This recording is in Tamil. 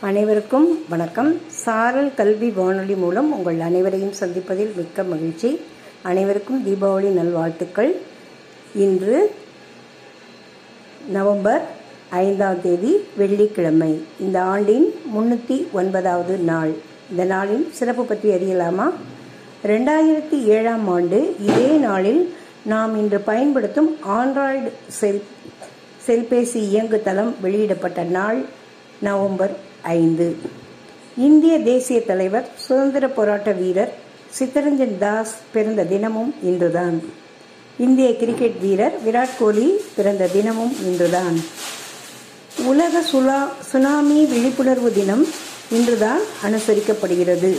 அனைவருக்கும் வணக்கம். சாரல் கல்வி வானொலி மூலம் உங்கள் அனைவரையும் சந்திப்பதில் மிக்க மகிழ்ச்சி. அனைவருக்கும் தீபாவளி நல்வாழ்த்துக்கள். இன்று நவம்பர் ஐந்தாம் தேதி வெள்ளிக்கிழமை. இந்த ஆண்டின் முன்னூற்றி ஒன்பதாவது நாள். இந்த நாளின் சிறப்பு பற்றி அறியலாமா? ரெண்டாயிரத்தி ஏழாம் ஆண்டு இதே நாளில் நாம் இன்று பயன்படுத்தும் ஆண்ட்ராய்டு செல் செல்பேசி இயங்குதளம் வெளியிடப்பட்ட நாள் நவம்பர் ஐந்து. இந்திய தேசிய தலைவர் சுதந்திர போராட்ட வீரர் சித்தரஞ்சன் தாஸ் பிறந்த தினமும் இன்றுதான். இந்திய கிரிக்கெட் வீரர் விராட் கோலி பிறந்த தினமும் இன்றுதான். உலக சுலா சுனாமி விழிப்புணர்வு தினம் இன்றுதான் அனுசரிக்கப்படுகிறது.